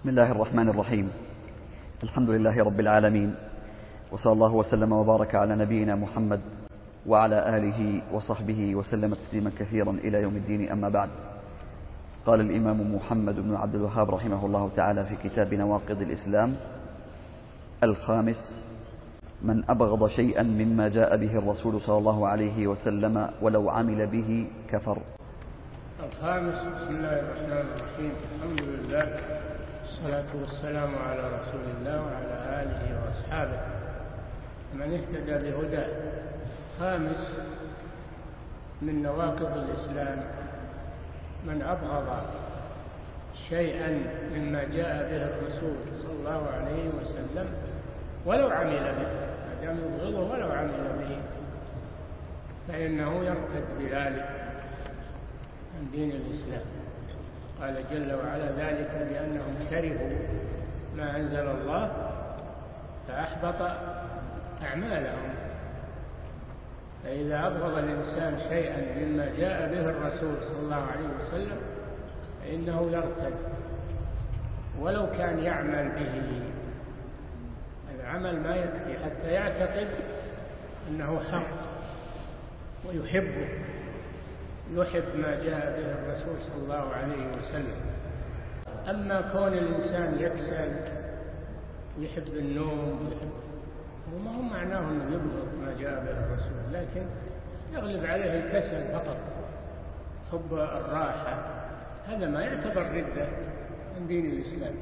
بسم الله الرحمن الرحيم. الحمد لله رب العالمين. وصلى الله وسلم وبارك على نبينا محمد وعلى آله وصحبه وسلم تسليما كثيرا إلى يوم الدين. أما بعد قال الإمام محمد بن عبد الوهاب رحمه الله تعالى في كتاب نواقض الإسلام الخامس من أبغض شيئا مما جاء به الرسول صلى الله عليه وسلم ولو عمل به كفر. الخامس بسم الله الرحمن الرحيم. الحمد لله والصلاة والسلام على رسول الله وعلى آله وأصحابه. من اهتدى بهداه خامس من نواقض الإسلام. من أبغض شيئا مما جاء به الرسول صلى الله عليه وسلم ولو عمل به ما دام يبغضه ولو عمل به فإنه يرتد بذلك عن دين الإسلام. قال جل وعلا ذلك بأنهم كرهوا ما أنزل الله فأحبط أعمالهم. فإذا أبغض الإنسان شيئا مما جاء به الرسول صلى الله عليه وسلم فإنه يرتد ولو كان يعمل به. العمل ما يكفي حتى يعتقد أنه حق ويحبه. يحب ما جاء به الرسول صلى الله عليه وسلم. أما كون الإنسان يكسل ويحب النوم وما هو معناه أنه يبغض ما جاء به الرسول لكن يغلب عليه الكسل فقط حب الراحة. هذا ما يعتبر ردة من دين الإسلام.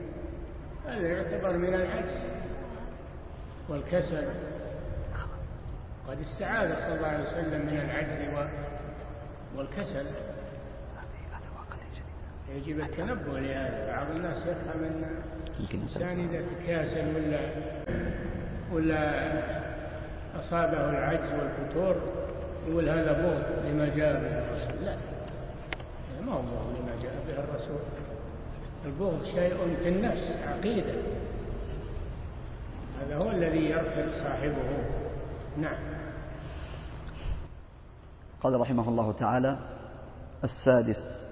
هذا يعتبر من العجز والكسل. قد استعاذ صلى الله عليه وسلم من العجز والكسل. يجب التنبه لهذا. بعض الناس يفهم أن الإنسان إذا تكاسل ولا ولا أصابه العجز والفتور يقول هذا بغض لما جاء به الرسول. لا. ما هو بغض لما جاء به الرسول. البغض شيء في النفس عقيدة. هذا هو الذي يرتد صاحبه. نعم. قال رحمه الله تعالى السادس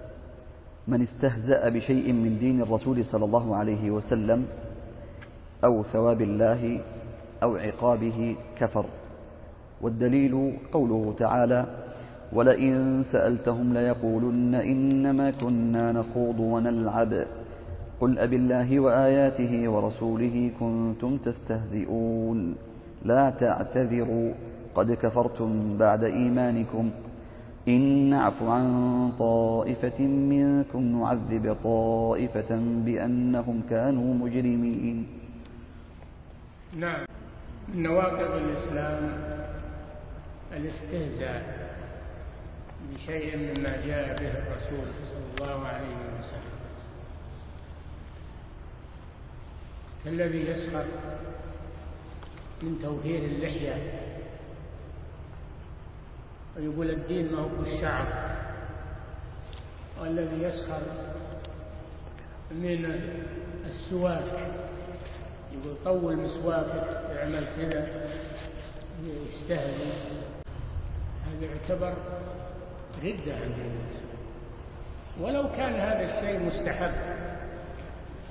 من استهزأ بشيء من دين الرسول صلى الله عليه وسلم أو ثواب الله أو عقابه كفر. والدليل قوله تعالى ولئن سألتهم ليقولن إنما كنا نخوض ونلعب. قل أب الله وآياته ورسوله كنتم تستهزئون. لا تعتذروا. قد كفرتم بعد إيمانكم إن نعف عن طائفة منكم نعذب طائفة بأنهم كانوا مجرمين. نعم. من نواقض الإسلام الاستهزاء بشيء مما جاء به الرسول صلى الله عليه وسلم. كالذي يسخر من توفير اللحية ويقول الدين ما هو بالشعر والذي يسخر من السواك. يقول طول مسواكك اعمل كذا. يستهزئ هذا يعتبر ردة عند الناس. ولو كان هذا الشيء مستحب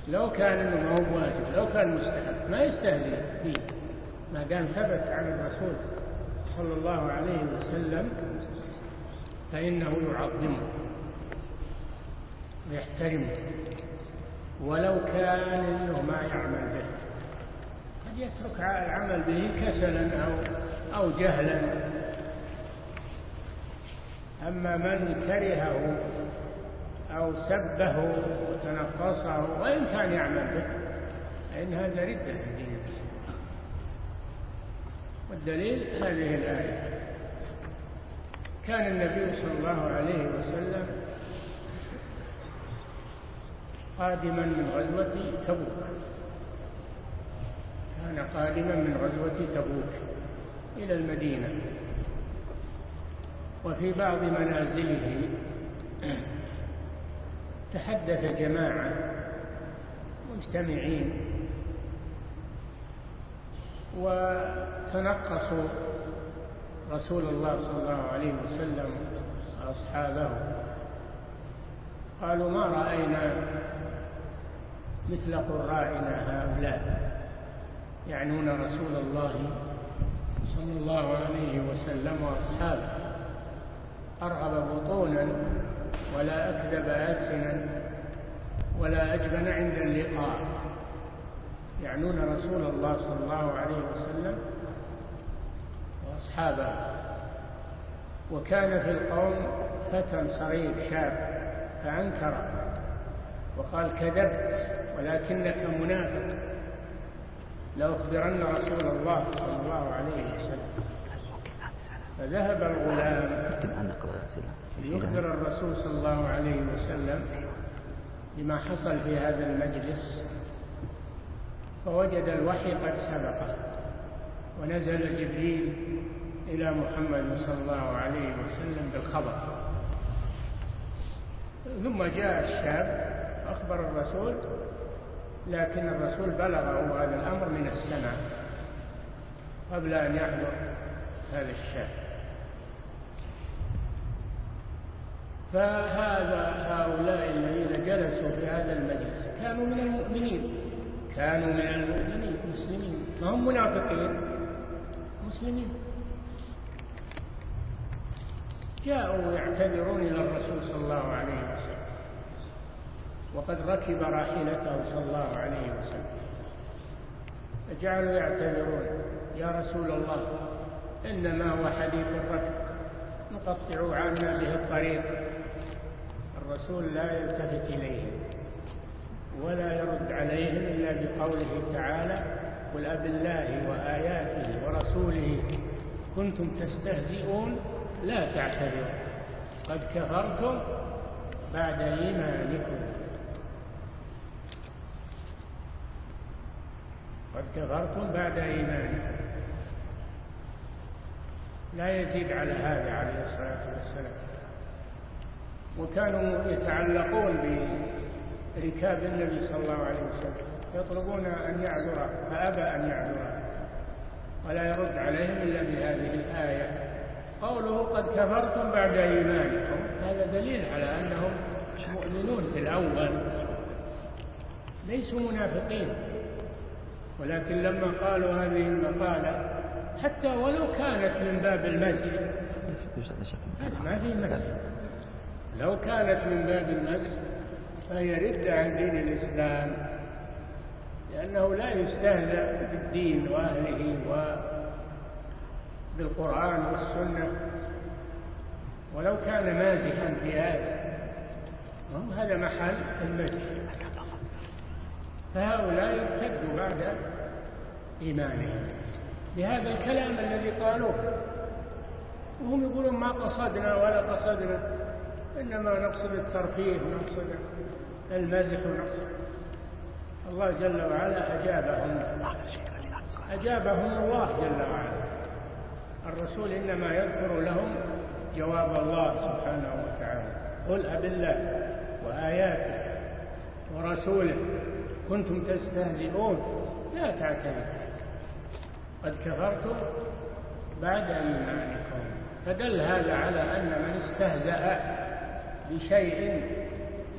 لو كان إنه ما هو واجب لو كان مستحب ما يستهزئ فيه ما دام ثبت عن الرسول. صلى الله عليه وسلم فإنه يعظمه ويحترمه ولو كان إنه ما يعمل به. قد يترك العمل به كسلا أو أو جهلا. أما من كرهه أو سبه وتنقصه وإن كان يعمل به فإن هذا رده في دين الاسلام والدليل هذه الآية. كان النبي صلى الله عليه وسلم قادما من غزوة تبوك. كان قادما من غزوة تبوك إلى المدينة. وفي بعض منازله تحدث جماعة مجتمعين وتنقصوا رسول الله صلى الله عليه وسلم وأصحابه. قالوا ما رأينا مثل قرائنا هؤلاء يعنون رسول الله صلى الله عليه وسلم وأصحابه. أرغب بطونا ولا أكذب ألسنا ولا أجبن عند اللقاء. يعنون رسول الله صلى الله عليه وسلم وأصحابه. وكان في القوم فتى صغير شاب فأنكر وقال كذبت ولكنك منافق. لأخبرن رسول الله صلى الله عليه وسلم. فذهب الغلام ليخبر الرسول صلى الله عليه وسلم بما حصل في هذا المجلس. فوجد الوحي قد سبقه. ونزل جبريل إلى محمد صلى الله عليه وسلم بالخبر. ثم جاء الشاب أخبر الرسول لكن الرسول بلغه هذا الأمر من السماء قبل أن يحضر هذا الشاب. فهذا هؤلاء الذين جلسوا في هذا المجلس كانوا من المؤمنين. كانوا من المؤمنين مسلمين. ما هم منافقين؟ مسلمين. جاءوا يعتذرون إلى الرسول صلى الله عليه وسلم. وقد ركب راحلته صلى الله عليه وسلم. فجعلوا يعتذرون. يا رسول الله إنما هو حديث الركب. نقطع عنا به الطريق. الرسول لا يلتفت إليهم ولا يرد عليهم إلا بقوله تعالى قل أب الله وآياته ورسوله كنتم تستهزئون لا تعتذروا. قد كفرتم بعد إيمانكم. قد كفرتم بعد إيمانكم. لا يزيد على هذا عليه الصلاة والسلام. وكانوا يتعلقون بركاب النبي صلى الله عليه وسلم. يطلبون أن يعذر فأبى أن يعذر ولا يرد عليهم إلا بهذه الآية. قوله قد كفرتم بعد إيمانكم. هذا دليل على أنهم مؤمنون في الأول. ليسوا منافقين. ولكن لما قالوا هذه المقالة حتى ولو كانت من باب المزح ما في مزح لو كانت من باب المزح فهي ردة عن دين الإسلام لأنه لا يستهزأ بالدين وأهله وبالقرآن والسنة. ولو كان مازحا في هذا هذا محل المزح. فهؤلاء ارتدوا بعد إيمانهم. بهذا الكلام الذي قالوه وهم يقولون ما قصدنا ولا قصدنا. إنما نقصد الترفيه ونقصد المزح ونقصد. الله جل وعلا أجابهم. أجابهم الله جل وعلا. الرسول إنما يذكر لهم جواب الله سبحانه وتعالى. قل أب الله وآياته ورسوله. كنتم تستهزئون. لا تعتذروا. قد كفرتم بعد إيمانكم. فدل هذا على أن من استهزأ بشيء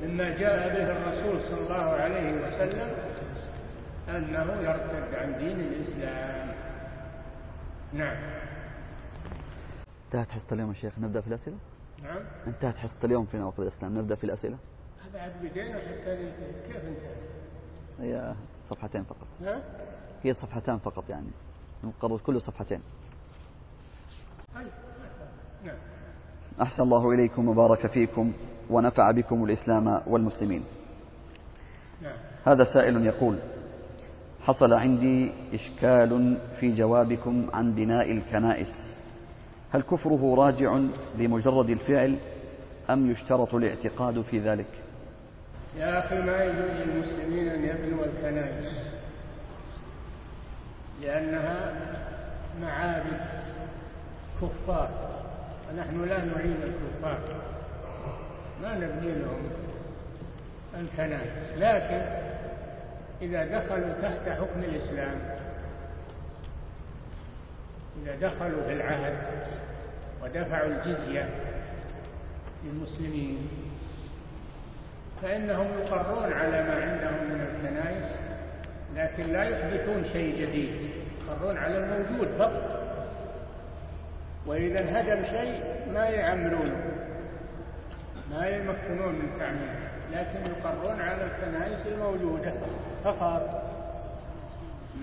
مما جاء به الرسول صلى الله عليه وسلم أنه يرتد عن دين الإسلام. نعم. انتهت حصة اليوم يا شيخ نبدأ في الأسئلة؟ نعم. انتهت حصة اليوم في نواقض الإسلام نبدأ في الأسئلة؟ عاد بدينا حتى ننتهي كيف انتهى؟ هي صفحتين فقط. ها؟ هي صفحتان فقط يعني نقرر كل صفحتين. طيب نعم. أحسن الله إليكم وبارك فيكم ونفع بكم الإسلام والمسلمين. هذا سائل يقول حصل عندي إشكال في جوابكم عن بناء الكنائس. هل كفره راجع بمجرد الفعل أم يشترط الاعتقاد في ذلك؟ يا أخي ما يجوز للمسلمين أن يبنوا الكنائس لأنها معابد كفار. ونحن لا نعين الكفار. ما نبني لهم الكنائس لكن إذا دخلوا تحت حكم الإسلام إذا دخلوا في العهد ودفعوا الجزية للمسلمين فإنهم يقرون على ما عندهم من الكنائس لكن لا يحدثون شيء جديد يقرون على الموجود فقط. وإذا انهدم شيء ما يعمرونه ما يمكنون من تعميره لكن يقرون على الكنائس الموجودة فقط.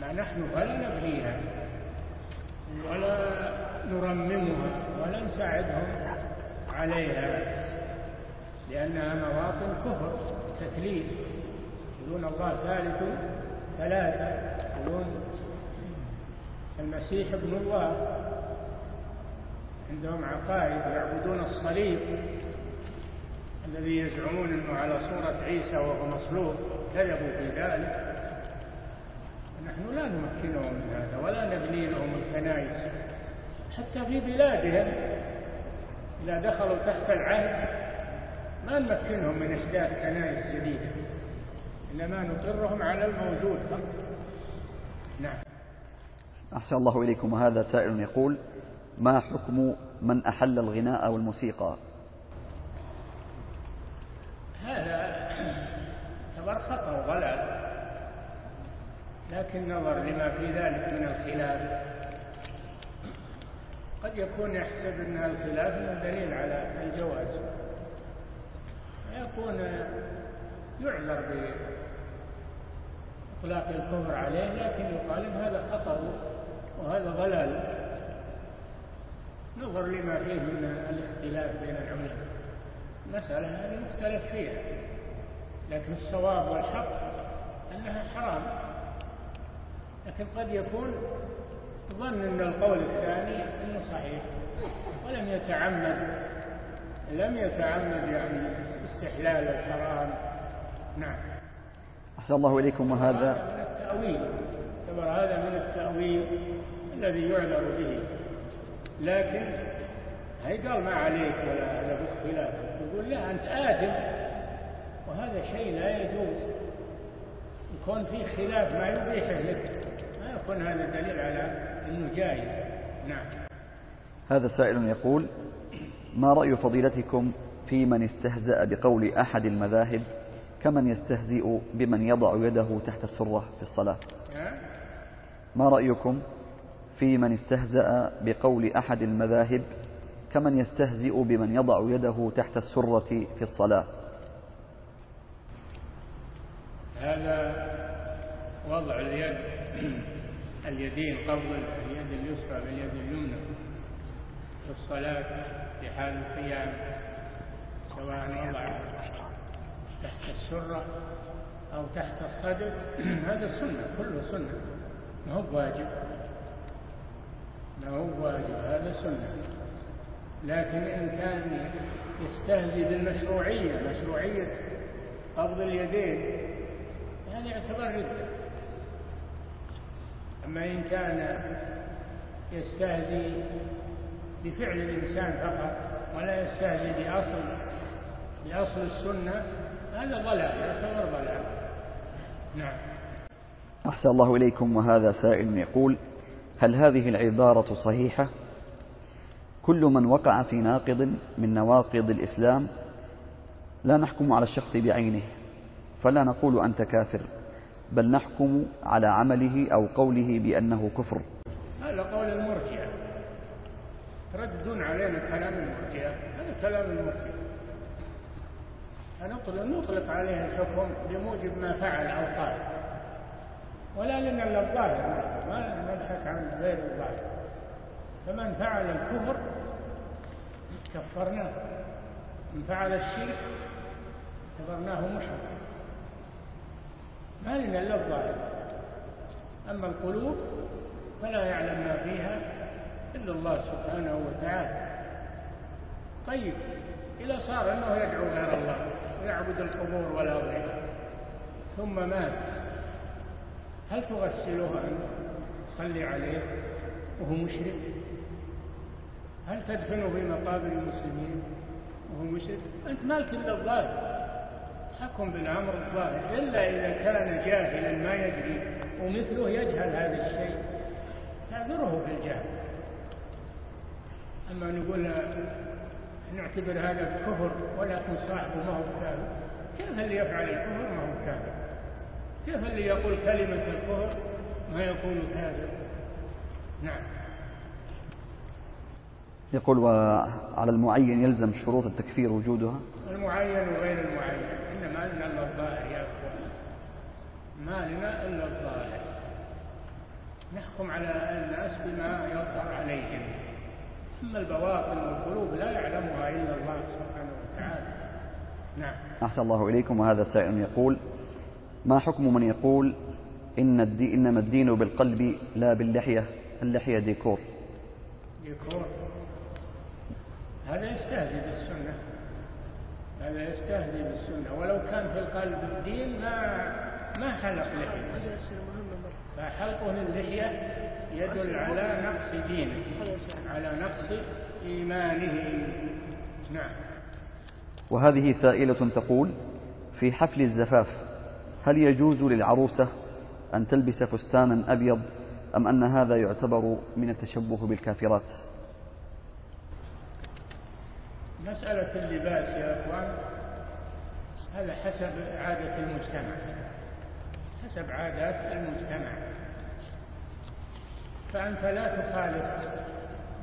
ما نحن فلا نبنيها ولا نرممها ولا نساعدهم عليها لأنها مواطن كفر تثليث. يقولون الله ثالث ثلاثة. يقولون المسيح ابن الله. عندهم عقائد يعبدون الصليب الذي يزعمون إنه على صورة عيسى وهو مصلوب كذبوا في ذلك. نحن لا نمكنهم من هذا ولا نبني لهم الكنائس. حتى في بلادهم إذا دخلوا تحت العهد ما نمكنهم من إحداث كنائس جديدة إنما نقرهم على الموجود فقط. نعم. أحسن الله إليكم. وهذا سائل يقول ما حكم من أحل الغناء والموسيقى؟ هذا يعتبر خطأ وضلال لكن نظر لما في ذلك من الخلاف. قد يكون يحسب أن الخلاف دليل على الجواز. يكون يعذر بإطلاق الكفر عليه لكن يقال هذا خطأ وهذا ضلال. نظر لما فيه من الاختلاف بين العلماء المسألة هذه مختلف فيها. لكن الصواب والحق أنها حرام. لكن قد يكون ظن أن القول الثاني أنه صحيح. ولم يتعمد. لم يتعمد يعني استحلال الحرام. نعم. أحسن الله إليكم. وهذا من التأويل. يعتبر هذا من التأويل الذي يعذر به. لكن هي قال ما عليك ولا هذا خلاف. يقول لا أنت آدم وهذا شيء لا يجوز. يكون في خلاف ما يبيحه لك. ما يكون هذا دليل على أنه جائز. نعم. هذا سائل يقول ما رأي فضيلتكم في من استهزأ بقول أحد المذاهب كمن يستهزئ بمن يضع يده تحت السرة في الصلاة؟ ما رأيكم؟ في من استهزأ بقول أحد المذاهب كمن يستهزئ بمن يضع يده تحت السرة في الصلاة. هذا وضع اليد اليدين قبل اليد اليسرى باليد اليمنى في الصلاة في حال القيام سواء وضع تحت السرة أو تحت الصدر. هذا سنة كله سنة ما هو واجب هو واجب هذا سنة. لكن إن كان يستهزي بالمشروعية مشروعية قبض اليدين هذا يعتبر ردة أما إن كان يستهزي بفعل الإنسان فقط ولا يستهزي بأصل بأصل السنة هذا ضلال يعتبر ضلال. نعم. أحسن الله إليكم وهذا سائل يقول هل هذه العبارة صحيحة؟ كل من وقع في ناقض من نواقض الإسلام لا نحكم على الشخص بعينه فلا نقول أنت كافر بل نحكم على عمله أو قوله بأنه كفر. هذا قول المرجئة ترددون علينا كلام المرجئة هذا كلام المرجئة نطلق, نطلق عليه الحكم بموجب ما فعل أو قال. ولا لنا إلا الظاهر. ما نبحث عن غير الظاهر. فمن فعل الكفر كفرناه. من فعل الشرك اعتبرناه مشركا. ما لنا إلا الظاهر. أما القلوب فلا يعلم ما فيها إلا الله سبحانه وتعالى. طيب إذا صار أنه يدعو غير الله ويعبد القبور والأضرحة ثم مات هل تغسله أنت؟ تصلي عليه وهو مشرك. هل تدفنه في مقابر المسلمين وهو مشرك؟ أنت مالك إلا الظاهر. حكم بالأمر الظاهر. إلا إذا كان جاهلا ما يدري ومثله يجهل هذا الشيء. تعذره في الجهل. أما نقول نعتبر هذا كفر ولكن صاحبه ما هو كافر. كيف اللي يفعل الكفر ما هو كافر؟ كيف اللي يقول كلمة الكفر ما يكون كافر نعم. يقول وعلى المعين يلزم شروط التكفير وجودها؟ المعين وغير المعين. إنما لنا إلا الظاهر يا أخوان. ما لنا إلا الظاهر. نحكم على الناس بما يظهر عليهم. أما البواطن والقلوب لا يعلمها إلا الله سبحانه وتعالى. نعم. أحسن الله إليكم وهذا سائل يقول ما حكم من يقول إن الدين إنما الدين بالقلب لا باللحية اللحية ديكور؟ ديكور. هذا يستهزئ بالسنة. هذا يستهزئ بالسنة. ولو كان في القلب الدين ما ما حلق لحية. فحلقه للحية يدل على نقص دينه على نقص إيمانه. نعم. وهذه سائلة تقول في حفل الزفاف هل يجوز للعروسة أن تلبس فستانا أبيض أم أن هذا يعتبر من التشبه بالكافرات؟ مسألة اللباس يا أخوان هذا حسب عادة المجتمع حسب عادات المجتمع. فأنت لا تخالف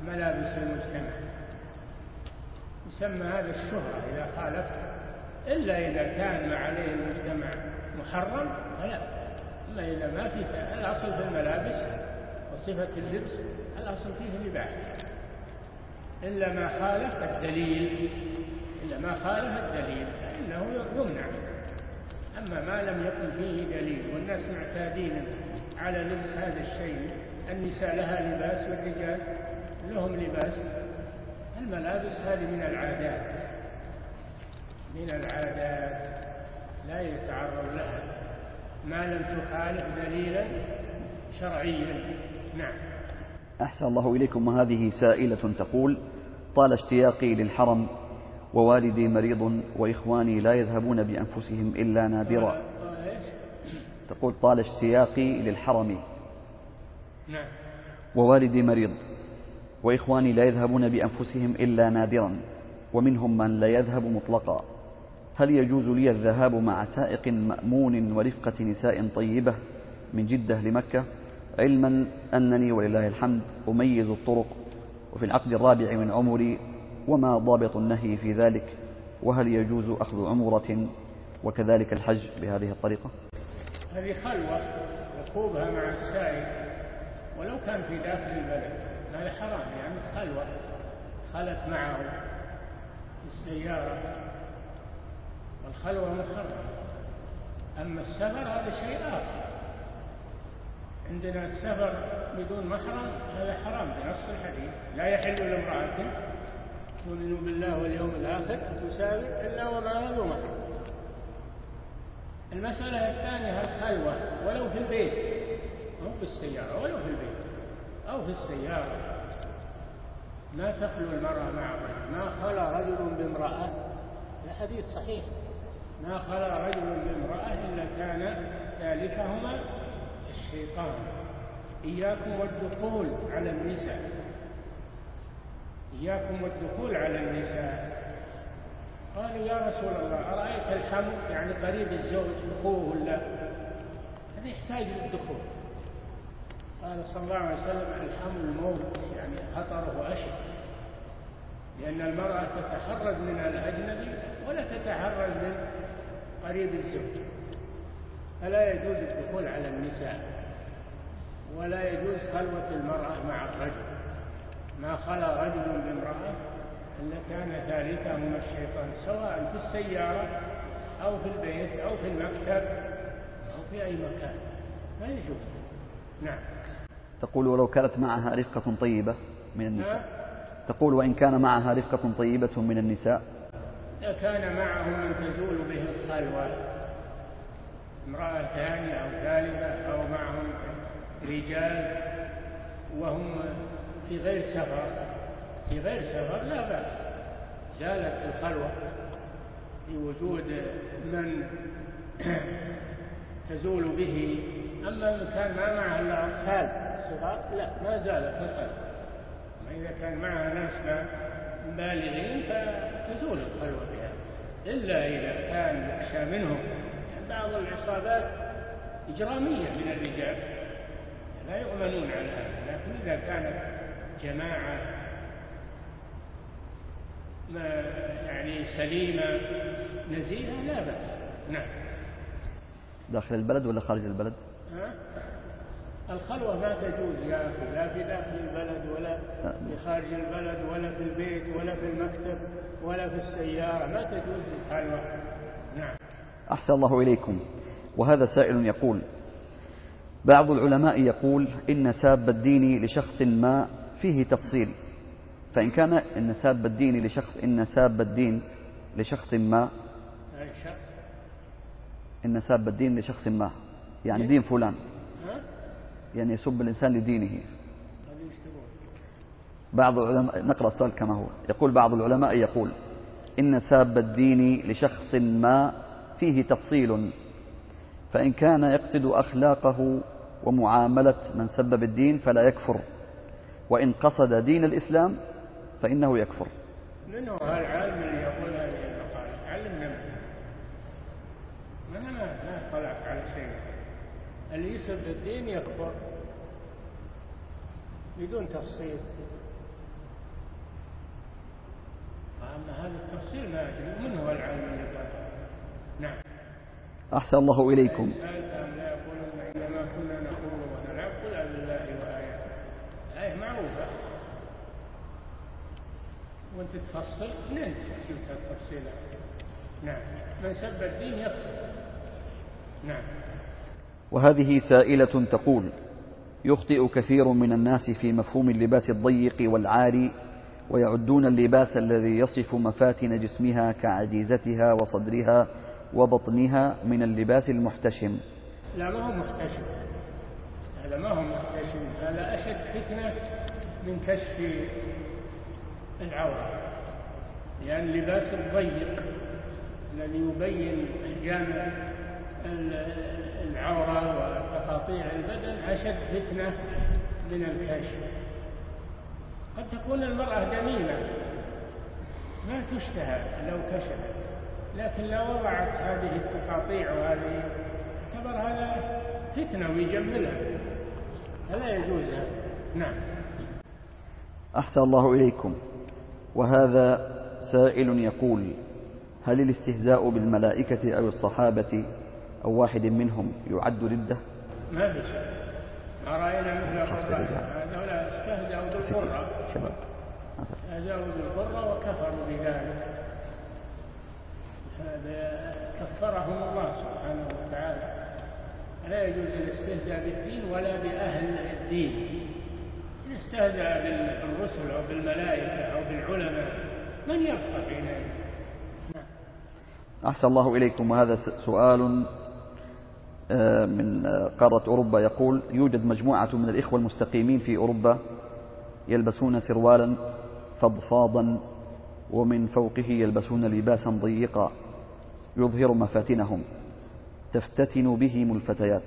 ملابس المجتمع. يسمى هذا الشهرة إذا خالفت إلا إذا كان ما عليه المجتمع محرم فلا أما إذا ما في الأصل في الملابس وصفة اللبس الأصل فيه الإباحة إلا ما خالف الدليل إلا ما خالف الدليل فإنه يمنع أما ما لم يكن فيه دليل والناس معتادين على لبس هذا الشيء النساء لها لباس والرجال لهم لباس. الملابس هذه من العادات من العادات. لا يتعرض لها ما لم تخالف دليلا شرعيا. نعم. أحسن الله إليكم. وهذه سائلة تقول طال اشتياقي للحرم ووالدي مريض وإخواني لا يذهبون بأنفسهم إلا نادرا. تقول طال اشتياقي للحرم. نعم. ووالدي مريض وإخواني لا يذهبون بأنفسهم إلا نادرا ومنهم من لا يذهب مطلقا. هل يجوز لي الذهاب مع سائق مأمون ورفقة نساء طيبة من جدة لمكة؟ علما أنني ولله الحمد أميز الطرق وفي العقد الرابع من عمري وما ضابط النهي في ذلك وهل يجوز أخذ عمرة وكذلك الحج بهذه الطريقة؟ هذه خلوة ركوبها مع السائق ولو كان في داخل البلد هذا حرام يعني خلوة خلت معه السيارة. والخلوة محرمة أما السفر هذا شيء آخر. عندنا السفر بدون محرم هذا حرام بنص الحديث. لا يحل لامرأة تؤمن بالله واليوم الآخر تسافر إلا وما ذو محرم. المسألة الثانية الخلوة ولو في البيت؟ مو بالسيارة ولو في البيت أو في السيارة. ما تخلو المرأة مع ما خلا رجل بامرأة. الحديث صحيح. ما خلا رجل بامرأة إلا كان ثالثهما الشيطان. إياكم والدخول على النساء. إياكم والدخول على النساء. قالوا يا رسول الله أرأيت الحمل يعني قريب الزوج أخوه ولا؟ هذا يحتاج للدخول. قال صلى الله عليه وسلم الحمل موت يعني خطره أشد. لأن المرأة تتحرز من الأجنبي ولا تتحرز من قريب الزوج. فلا يجوز الدخول على النساء ولا يجوز خلوة المرأة مع الرجل. ما خلا رجل بامرأة إلا كان ثالثهما الشيطان سواء في السيارة أو في البيت أو في المكتب أو في أي مكان. لا يجوز. نعم. تقول ولو كانت معها رفقة طيبة من النساء؟ تقول وإن كان معها رفقة طيبة من النساء. كان معهم من تزول به الخلوة امرأة ثانية أو ثالثة أو معهم رجال وهم في غير سفر. في غير سفر لا بأس. زالت الخلوة بوجود من تزول به. أما إن كان ما معها إلا أطفال صغار لا ما زالت الخلوة. أما إذا كان معها ناس بالغين فتزول الخلوة بها. إلا إذا كان يخشى منهم. بعض العصابات إجرامية من الرجال. لا يؤمنون على هذا. لكن إذا كانت جماعة ما يعني سليمة نزيهة لا بأس. نعم. داخل البلد ولا خارج البلد؟ ها؟ الخلوة ما تجوز يا أخي لا في داخل البلد ولا في خارج البلد ولا في البيت ولا في المكتب ولا في السيارة ما تجوز الخلوة. نعم. أحسن الله إليكم. وهذا سائل يقول بعض العلماء يقول إن ساب الدين لشخص ما فيه تفصيل. فإن كان إن ساب الدين لشخص إن ساب الدين لشخص ما أي شخص؟ إن ساب الدين لشخص ما يعني دين فلان؟ يعني يسب الإنسان لدينه؟ بعض العلماء نقرأ السؤال كما هو. يقول بعض العلماء يقول إن ساب الدين لشخص ما فيه تفصيل فإن كان يقصد أخلاقه ومعاملة من سبب الدين فلا يكفر. وإن قصد دين الإسلام فإنه يكفر. من هو؟ هالعالم اللي يقول هذه المقالة علمنا منه أنا ما اطلعت على شيء؟ اللي يسب الدين يكفر. بدون تفصيل. أما هذا التفصيل ما أدري من هو العالم اللي قال؟ نعم. أحسن الله إليكم. سألتهم لا يقولون إنما كنا نخوض ونلعب قل أب الله وآياته. الآية معروفة. وأنت تفصل منين جبت التفصيلات نعم. من سب الدين يكفر. نعم. وهذه سائلة تقول يخطئ كثير من الناس في مفهوم اللباس الضيق والعاري ويعدون اللباس الذي يصف مفاتن جسمها كعجيزتها وصدرها وبطنها من اللباس المحتشم. لا ما هو محتشم. هذا ما هو محتشم. هذا أشد فتنة من كشف العورة. لأن اللباس الضيق الذي يبين جامع العورة وتقاطيع البدن أشد فتنة من الكشف. قد تكون المرأة جميلة ما تشتهى لو كشفت لكن لو وضعت هذه التقاطيع وهذه يعتبر هذا فتنة ويجملها. فلا يجوز. هذا نعم. أحسن الله إليكم. وهذا سائل يقول هل الاستهزاء بالملائكة أو الصحابة أو واحد منهم يعد ردة؟ ما في شيء ما رأينا مثل هؤلاء استهزأوا بالقرى شباب. استهزأوا بالقرى وكفروا بذلك. هذا كفرهم الله سبحانه وتعالى. لا يجوز الاستهزاء بالدين ولا بأهل الدين. إن استهزأ بالرسل أو بالملائكة أو بالعلماء من يبقى حينئذ نعم. أحسن الله إليكم. وهذا سؤال من آه، قارة أوروبا يقول يوجد مجموعة من الإخوة المستقيمين في أوروبا يلبسون سروالا فضفاضا ومن فوقه يلبسون لباسا ضيقا يظهر مفاتنهم. تفتتن بهم الفتيات.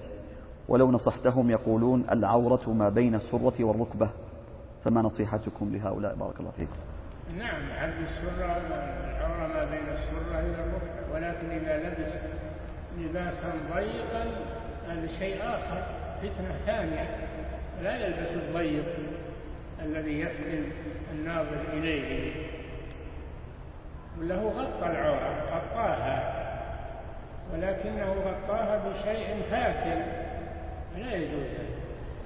ولو نصحتهم يقولون العورة ما بين السرة والركبة فما نصيحتكم لهؤلاء؟ بارك الله فيكم نعم عبد السرة العورة ما بين السرة إلى الركبة ولكن إذا لبس لباسا ضيقا هذا شيء آخر فتنة ثانية لا يلبس الضيق الذي يفتن الناظر إليه. له غطى العورة غطاها ولكنه غطاها بشيء فاتن لا يجوز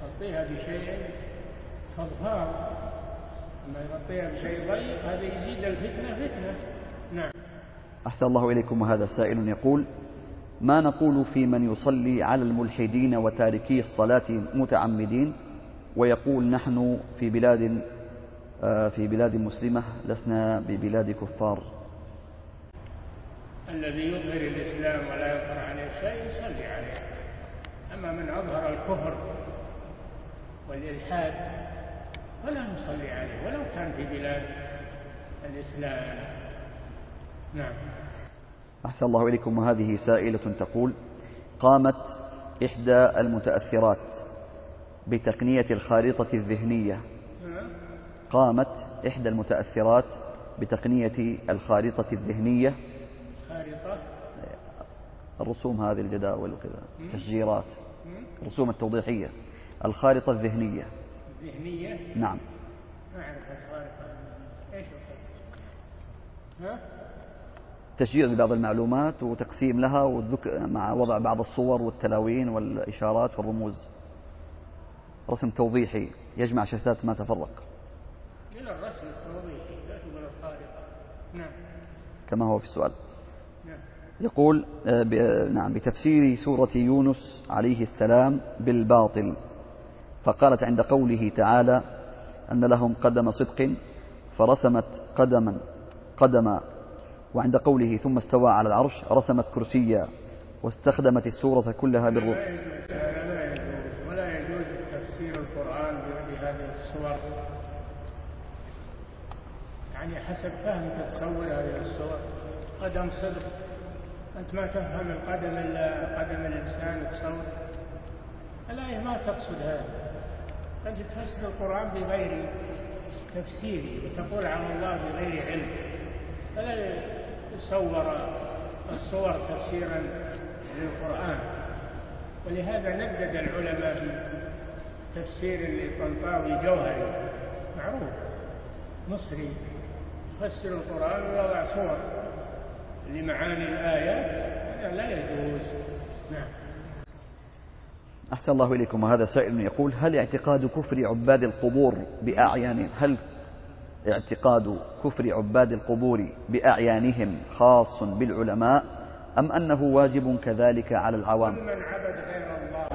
يغطيها بشيء فضفاض أما يغطيها بشيء ضيق هذا يزيد الفتنة فتنة. نعم. أحسن الله إليكم وهذا سائل يقول ما نقول في من يصلي على الملحدين وتاركي الصلاة متعمدين ويقول نحن في بلاد آه، في بلاد مسلمة لسنا ببلاد كفار. الذي يظهر الإسلام ولا يظهر عليه شيء يصلي عليه. أما من أظهر الكفر والإلحاد فلا نصلي عليه ولو كان في بلاد الإسلام. نعم. أحسن الله إليكم. وهذه سائلة تقول قامت إحدى المتأثرات بتقنية الخارطة الذهنية. قامت إحدى المتأثرات بتقنية الخارطة الذهنية. الرسوم هذه الجداول وكذا تشجيرات. الرسوم التوضيحية. الخارطة الذهنية. ذهنية نعم. ما أعرف الخارطة إيش ها؟ تشجير لبعض المعلومات وتقسيم لها والذك... مع وضع بعض الصور والتلاوين والإشارات والرموز. رسم توضيحي يجمع شتات ما تفرق. إلى الرسم التوضيحي لا تقول الخارطة نعم. كما هو في السؤال. نعم. يقول آه، ب- نعم بتفسير سورة يونس عليه السلام بالباطل. فقالت عند قوله تعالى أن لهم قدم صدق فرسمت قدما قدما وعند قوله ثم استوى على العرش رسمت كرسيا واستخدمت السورة كلها بالروح. ولا يجوز تفسير القرآن بهذه الصور يعني حسب فهمك تصور هذه الصور قدم صدق أنت ما تفهم القدم إلا قدم الإنسان تصور الآية ما تقصد هذا. أنت تفسر القرآن بغير تفسير وتقول على الله بغير علم. فلا يصور الصور تفسيرا للقرآن. ولهذا ندد العلماء في تفسير للطنطاوي جوهري. معروف. مصري. يفسر القرآن ويضع صور لمعاني الآيات. هذا لا يجوز. نعم. أحسن الله إليكم. وهذا سائل يقول هل اعتقاد كفر عباد القبور بأعيانهم هل اعتقاد كفر عباد القبور بأعيانهم خاص بالعلماء أم أنه واجب كذلك على العوام؟ كل من عبد غير الله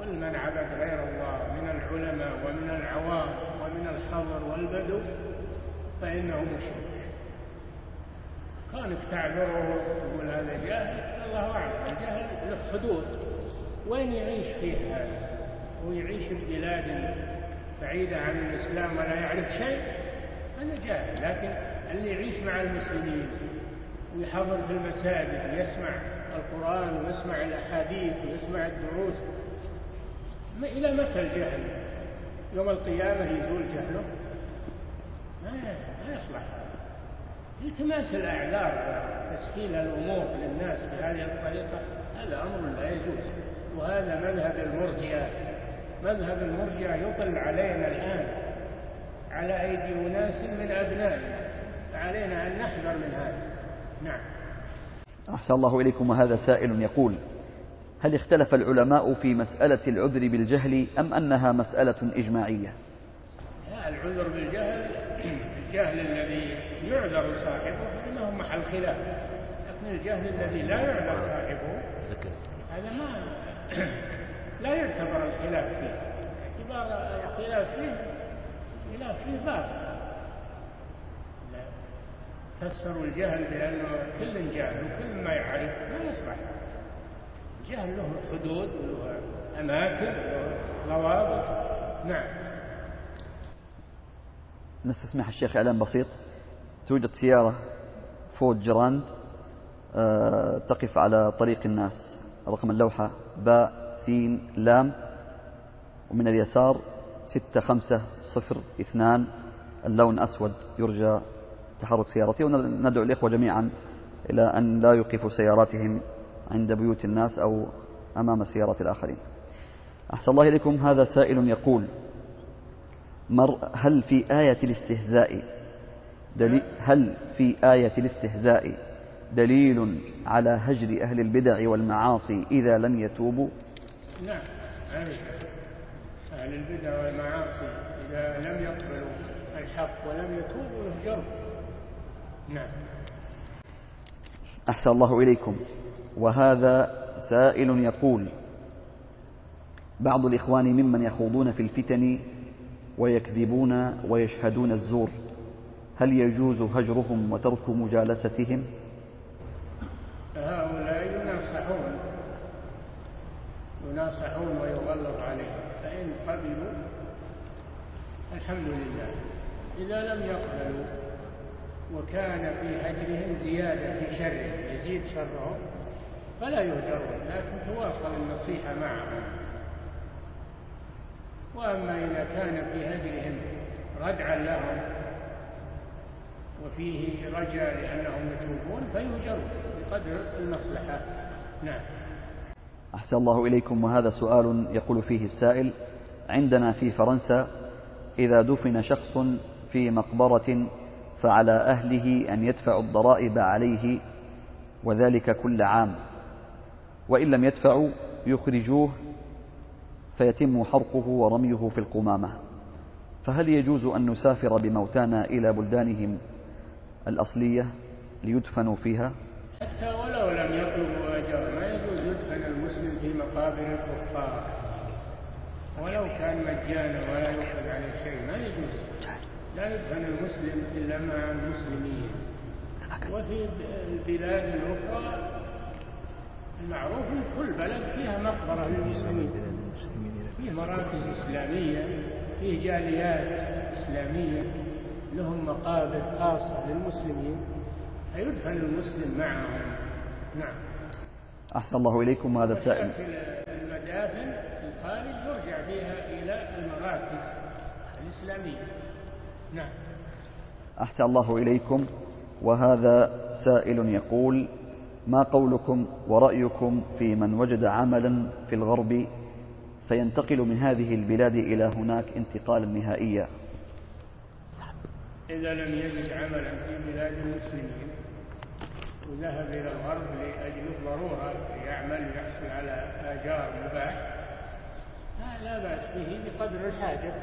كل من عبد غير الله من العلماء ومن العوام ومن الحضر والبدو فإنه مشرك. كونك تعذره تقول هذا جاهل الله أعلم. الجهل له حدود. وين يعيش فيه هذا هو يعيش في بلاد بعيدة عن الإسلام ولا يعرف شيء؟ هذا جاهل لكن اللي يعيش مع المسلمين ويحضر في المساجد ويسمع القرآن ويسمع الأحاديث ويسمع الدروس إلى متى الجهل؟ يوم القيامة يزول جهله؟ ما ما يصلح. هذا التماس الأعذار وتسهيل الأمور للناس بهذه الطريقة هذا أمر لا يجوز. وهذا مذهب المرجئة. مذهب المرجئة يطل علينا الآن على أيدي أناس من أبنائنا. فعلينا أن نحذر من هذا. نعم. أحسن الله إليكم وهذا سائل يقول هل اختلف العلماء في مسألة العذر بالجهل أم أنها مسألة إجماعية؟ لا العذر بالجهل الجهل الذي يعذر صاحبه فإنه محل خلاف. لكن الجهل الذي لا يعذر صاحبه هذا ما لا يعتبر الخلاف فيه. اعتبار الخلاف فيه خلاف باطل لا. فسروا الجهل بأنه كل جاهل وكل ما يعرف ما يصلح. الجهل له حدود وله أماكن وله ضوابط نعم. نستسمح الشيخ إعلان بسيط. توجد سيارة فورد جراند آه، تقف على طريق الناس. رقم اللوحة باء سين لام. ومن اليسار ستة خمسة صفر اثنان. اللون أسود يرجى تحرك سيارتي وندعو الإخوة جميعا إلى أن لا يوقفوا سياراتهم عند بيوت الناس أو أمام سيارات الآخرين. أحسن الله إليكم. هذا سائل يقول مر هل في آية الاستهزاء دليل هل في آية الاستهزاء دليل على هجر أهل البدع والمعاصي إذا لم يتوبوا؟ نعم أهل البدع والمعاصي إذا لم يقبلوا الحق ولم يتوبوا يهجروا نعم. أحسن الله إليكم. وهذا سائل يقول بعض الإخوان ممن يخوضون في الفتن ويكذبون ويشهدون الزور هل يجوز هجرهم وترك مجالستهم؟ فهؤلاء يناصحون يناصحون ويغلظ عليهم. فإن قبلوا الحمد لله. إذا لم يقبلوا وكان في هجرهم زيادة في شرهم يزيد شرهم فلا يهجرون لكن تواصل النصيحة معهم. وأما إذا كان في هجرهم ردعا لهم وفيه رجاء لأنهم يتوبون فيهجرون بقدر المصلحة. نعم. أحسن الله إليكم وهذا سؤال يقول فيه السائل عندنا في فرنسا إذا دفن شخص في مقبرة فعلى أهله أن يدفعوا الضرائب عليه وذلك كل عام. وإن لم يدفعوا يخرجوه فيتم حرقه ورميه في القمامة. فهل يجوز أن نسافر بموتانا إلى بلدانهم الأصلية ليدفنوا فيها؟ حتى ولو لم يطلبوا أجر ما يجوز يدفن المسلم مقابر الكفار. ولو كان مجانا ولا يؤخذ عليه شيء ما يجوز. لا يدفن المسلم إلا مع المسلمين. وفي البلاد الأخرى المعروف إن كل بلد فيها مقبرة للمسلمين. فيه مراكز إسلامية فيه جاليات إسلامية لهم مقابر خاصة للمسلمين. فيدفن المسلم معهم. نعم. أحسن الله إليكم. هذا سائل. المدافن في الخارج فيها إلى المراكز الإسلامية. نعم. أحسن الله إليكم. وهذا سائل يقول ما قولكم ورأيكم في من وجد عملا في الغرب فينتقل من هذه البلاد إلى هناك انتقالا نهائيا؟ إذا لم يجد عملا في بلاد المسلمين وذهب إلى الغرب لأجل الضرورة يعمل ويحصل على آجار مباح لا, بأس به بقدر الحاجة.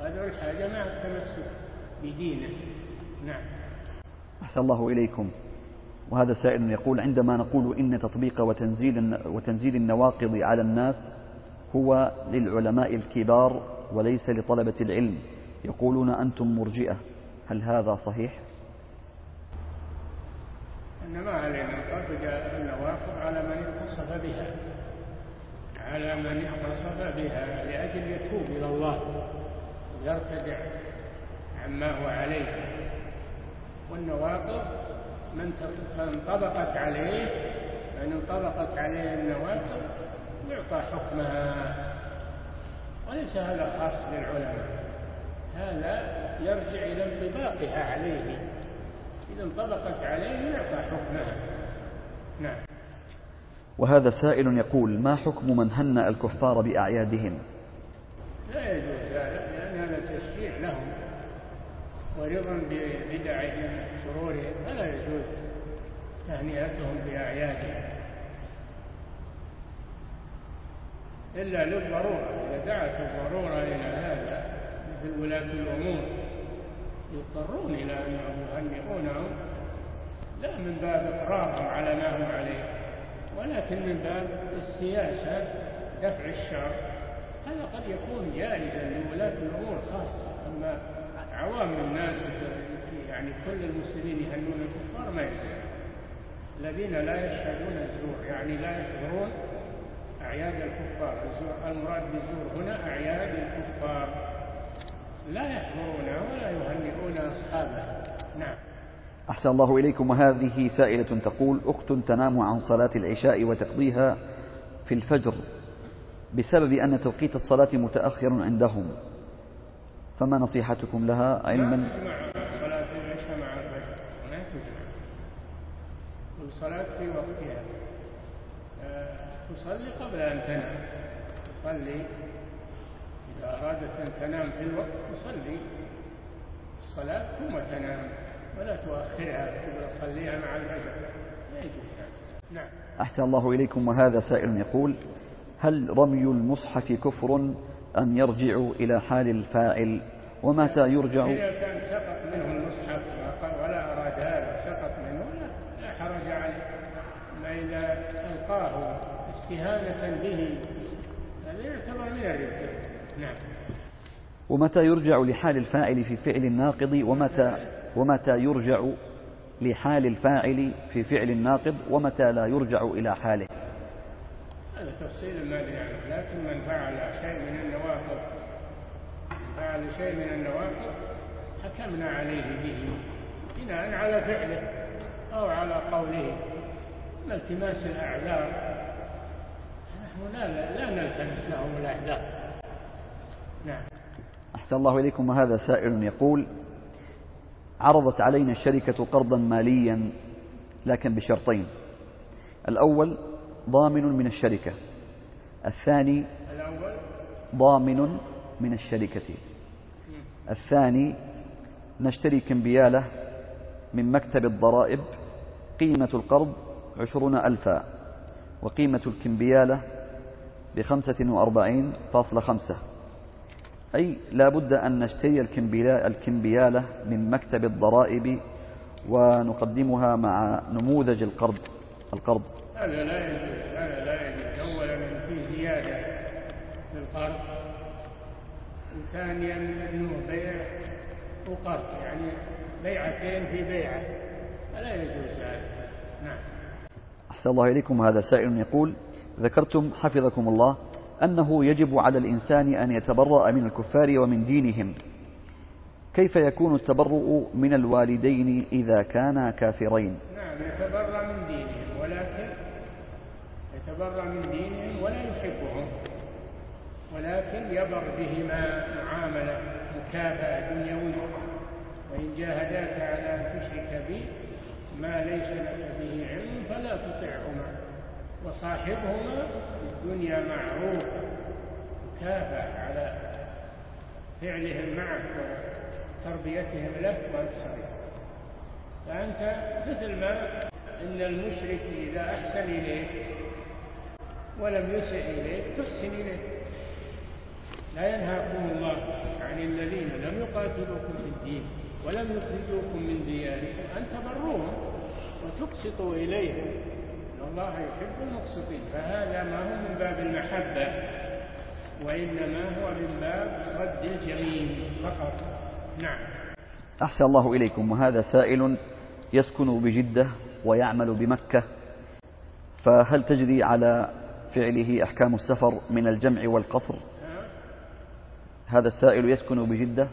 قدر الحاجة مع التمسك بدينه. نعم. أحسن الله إليكم. وهذا سائل يقول عندما نقول إن تطبيق وتنزيل, وتنزيل النواقض على الناس هو للعلماء الكبار وليس لطلبة العلم يقولون أنتم مرجئة. هل هذا صحيح؟ إنما علينا نطبق النواقض على من اتصف بها. على من اتصف بها لأجل يتوب إلى الله ويرتدع عما هو عليه. والنواقض من انطبقت عليه من انطبقت عليه النواقض يعطى حكمها. وليس هذا خاص بالعلماء هذا يرجع إلى انطباقها عليه. إذا انطبقت عليه يعطى حكمها. نعم. وهذا سائل يقول ما حكم من هنأ الكفار بأعيادهم؟ لا يجوز هذا لأن هذا تشريع لهم. ورضا ببدعهم شرورهم فلا يجوز تهنئتهم بأعيادهم. إلا للضرورة إذا دعت الضرورة إلى هذا مثل ولاة الأمور يضطرون إلى أنهم يهنئونهم لا من باب إقرارهم على ما هم عليه. ولكن من باب السياسة دفع الشر. هذا قد يكون جائزا لولاة الأمور خاصة. أما عوام الناس يعني كل المسلمين يهنون الكفار ما يجوز. الذين لا يشهدون الزور يعني لا يحضرون أعياد الكفار. المراد بالزور هنا أعياد الكفار. لا يحضرونها ولا يهنئون أصحابه نعم. أحسن الله إليكم. وهذه سائلة تقول أخت تنام عن صلاة العشاء وتقضيها في الفجر بسبب أن توقيت الصلاة متأخر عندهم. فما نصيحتكم لها؟ علما؟ ما تجمع صلاة العشاء مع الفجر. ما تجمع. والصلاة في وقتها. آه، تصلي قبل أن تنام. تصلي. إذا أرادت أن تنام في الوقت تصلي. الصلاة ثم تنام. ولا تؤخرها تصليها مع الفجر لا يجوز نعم. أحسن الله إليكم وهذا سائل يقول هل رمي المصحف كفر أم يرجع إلى حال الفاعل؟ ومتى يرجع؟ إذا كان سقط منه المصحف ولا أراد هذا سقط منه. لا, لا حرج عليه. ما إذا ألقاه استهانة به هذا يعتبر من الردة نعم. ومتى يرجع لحال الفاعل في فعل الناقض؟ ومتى ومتى يرجع لحال الفاعل في فعل الناقض ومتى لا يرجع إلى حاله. هذا تفصيل ما عنه. لكن من فعل شيء من النواقض فعل شيء من النواقض حكمنا عليه به بناء على فعله أو على قوله. اما التماس الأعذار؟ نحن لا لا نلتمس لهم الأعذار. نعم. أحسن الله إليكم. وهذا سائل يقول عرضت علينا الشركة قرضا ماليا لكن بشرطين. الأول ضامن من الشركة. الثاني ضامن من الشركة. الثاني نشتري كمبيالة من مكتب الضرائب قيمة القرض عشرون ألفا وقيمة الكمبيالة بخمسة وأربعين فاصلة خمسة. أي لا بد أن نشتري الكمبيالة من مكتب الضرائب ونقدمها مع نموذج القرض القرض. هذا لا يجوز هذا لا يجوز أولا في زيادة في القرض. وثانيا أنه بيع وقرض يعني بيعتين في بيعة. فلا يجوز هذا. نعم. أحسن الله إليكم. هذا سائل يقول ذكرتم حفظكم الله أنه يجب على الإنسان أن يتبرأ من الكفار ومن دينهم. كيف يكون التبرؤ من الوالدين إذا كانا كافرين؟ نعم يتبرأ من دينهم ولكن يتبرأ من دينهم ولا يحبهم ولكن يبر بهما معاملة مكافأة دنيوية. وإن جاهداك على أن تشرك بي ما ليس لك به علم فلا تطعهما. وصاحبهما في الدنيا معروف مكافأة على فعلهم معك وتربيتهم لك ونصرهم فأنت مثل ما إن المشرك إذا أحسن إليك ولم يسئ إليك تحسن إليه لا ينهاكم الله عن الذين لم يقاتلوكم في الدين ولم يخرجوكم من دياركم. أن تبروهم وتقسطوا إليهم. الله يحب المقسطين فهذا ما هو من باب المحبة وإنما هو من باب رد الجميل فقط. نعم. أحسن الله إليكم وهذا سائل يسكن بجدة ويعمل بمكة فهل تجري على فعله أحكام السفر من الجمع والقصر؟ هذا السائل يسكن بجدة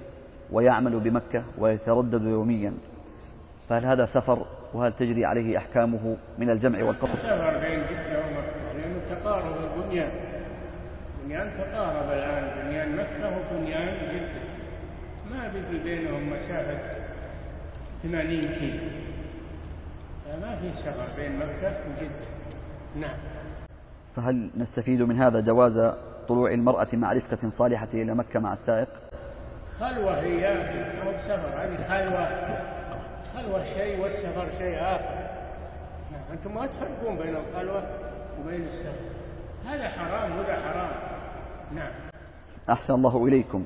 ويعمل بمكة ويتردد يوميا فهل هذا سفر وهل تجري عليه أحكامه من الجمع والقصر سفر بين جدة ومكة. لأنه تقارب البنيان. بنيان تقارب الآن. بنيان مكة وبنيان جدة. ما بقي بينهم مسافة 80 كيلو. فما في سفر بين مكة وجدة. نعم. فهل نستفيد من هذا جواز طلوع المرأة مع رفقة صالحة إلى مكة مع السائق؟ خلوة هي. أو سفر هذه خلوة. خلوة شيء والسفر شيء آخر. نعم. أنتم ما تفرقون بين الخلوة وبين السفر. هذا حرام وهذا حرام. نعم. أحسن الله إليكم.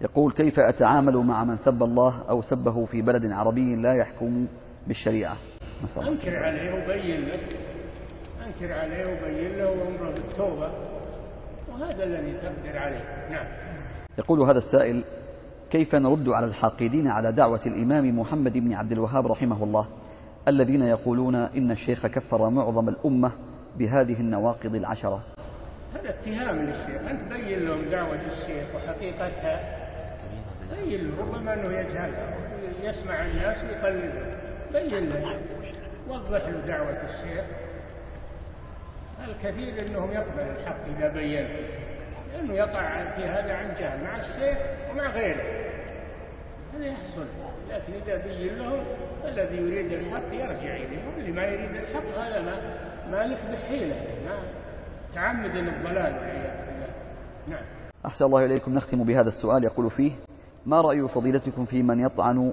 يقول كيف أتعامل مع من سب الله أو سبه في بلد عربي لا يحكم بالشريعة؟ أنكر عليه وبين له. أنكر عليه وبين له وأمره بالتوبة. وهذا الذي تقدر عليه. نعم. يقول هذا السائل كيف نرد على الحاقدين على دعوة الإمام محمد بن عبد الوهاب رحمه الله الذين يقولون إن الشيخ كفر معظم الأمة بهذه النواقض العشرة؟ هذا اتهام للشيخ. أنت بين لهم دعوة الشيخ وحقيقتها. بين ربما أنه يجهلها يسمع الناس ويقلدهم بين له وضح له دعوة الشيخ. الكثير أنهم يقبل الحق إذا بين لأنه يقع في هذا عن جهل مع الشيخ ومع غيره. هذا يحصل. لكن إذا بين لهم الذي يريد الحق يرجع إليه واللي ما يريد الحق هذا ما ما لك بحيلة ما تعمد الضلال والعياذ بالله. نعم. أحسن الله إليكم. نختم بهذا السؤال. يقول فيه ما رأي فضيلتكم في من يطعن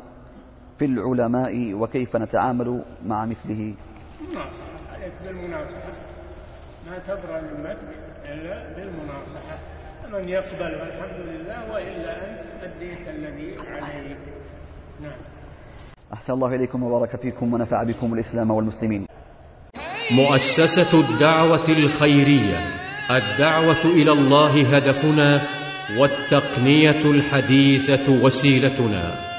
في العلماء وكيف نتعامل مع مثله؟ مناصحة عليك بالمناصحة. ما تبرأ ذمتك إلا بالمناصحة. من يقبل والحمد لله وإلا أنت أديت الذي عليك. نعم. أحسن الله إليكم وبارك فيكم ونفع بكم الإسلام والمسلمين. مؤسسة الدعوة الخيرية الدعوة إلى الله هدفنا والتقنية الحديثة وسيلتنا.